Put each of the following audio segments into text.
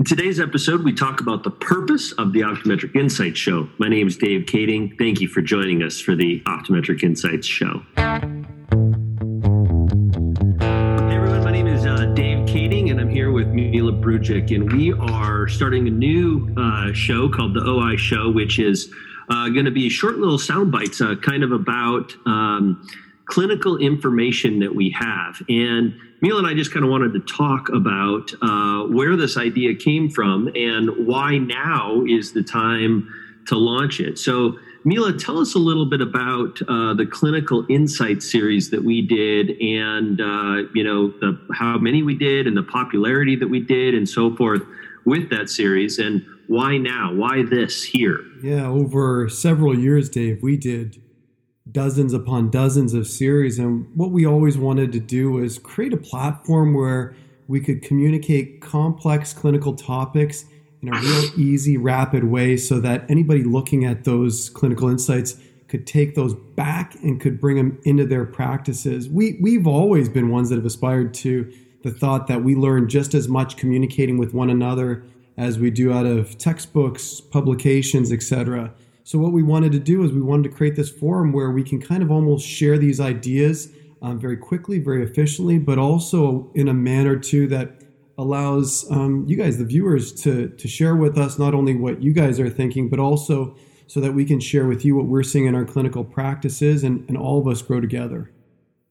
In today's episode, we talk about the purpose of the Optometric Insights Show. My name is Dave Kading. Thank you for joining us for the Optometric Insights Show. Hey everyone, my name is uh, Dave Kading, and I'm here with Mile Brujic, and we are starting a new uh, show called the OI Show, which is uh, going to be short little sound bites, uh, kind of about um, clinical information that we have. And Mile and I just kind of wanted to talk about uh, where this idea came from and why now is the time to launch it. So, Mile, tell us a little bit about uh, the clinical insight series that we did, and uh, you know the, how many we did, and the popularity that we did, and so forth with that series, and why now? Why this here? Yeah, over several years, Dave, we did dozens upon dozens of series. And what we always wanted to do was create a platform where we could communicate complex clinical topics in a real easy, rapid way so that anybody looking at those clinical insights could take those back and could bring them into their practices. We, we've always been ones that have aspired to the thought that we learn just as much communicating with one another as we do out of textbooks, publications, etc. So what we wanted to do is we wanted to create this forum where we can kind of almost share these ideas um, very quickly, very efficiently, but also in a manner too that allows um, you guys, the viewers, to to share with us not only what you guys are thinking, but also so that we can share with you what we're seeing in our clinical practices and, and all of us grow together.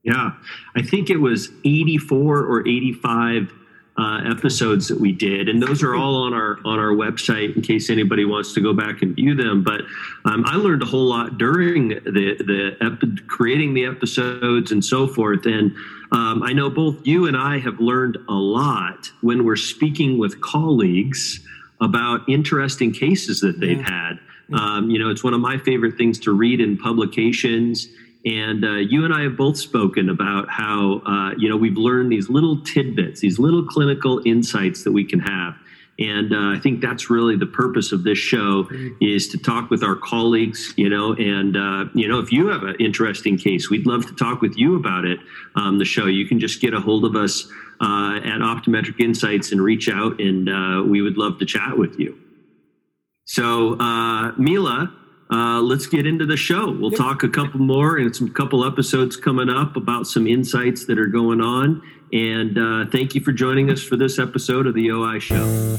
Yeah, I think it was 84 or 85 uh, episodes that we did, and those are all on our on our website in case anybody wants to go back and view them. But um, I learned a whole lot during the the epi- creating the episodes and so forth. And um, I know both you and I have learned a lot when we're speaking with colleagues about interesting cases that they've had. Um, you know, it's one of my favorite things to read in publications and uh, you and I have both spoken about how, uh, you know, we've learned these little tidbits, these little clinical insights that we can have. And uh, I think that's really the purpose of this show is to talk with our colleagues, you know, and, uh, you know, if you have an interesting case, we'd love to talk with you about it. Um, the show, you can just get a hold of us uh, at Optometric Insights and reach out, and uh, we would love to chat with you. So, Mile, uh, let's get into the show. We'll talk a couple more and some couple episodes coming up about some insights that are going on. And uh, thank you for joining us for this episode of the OI Show.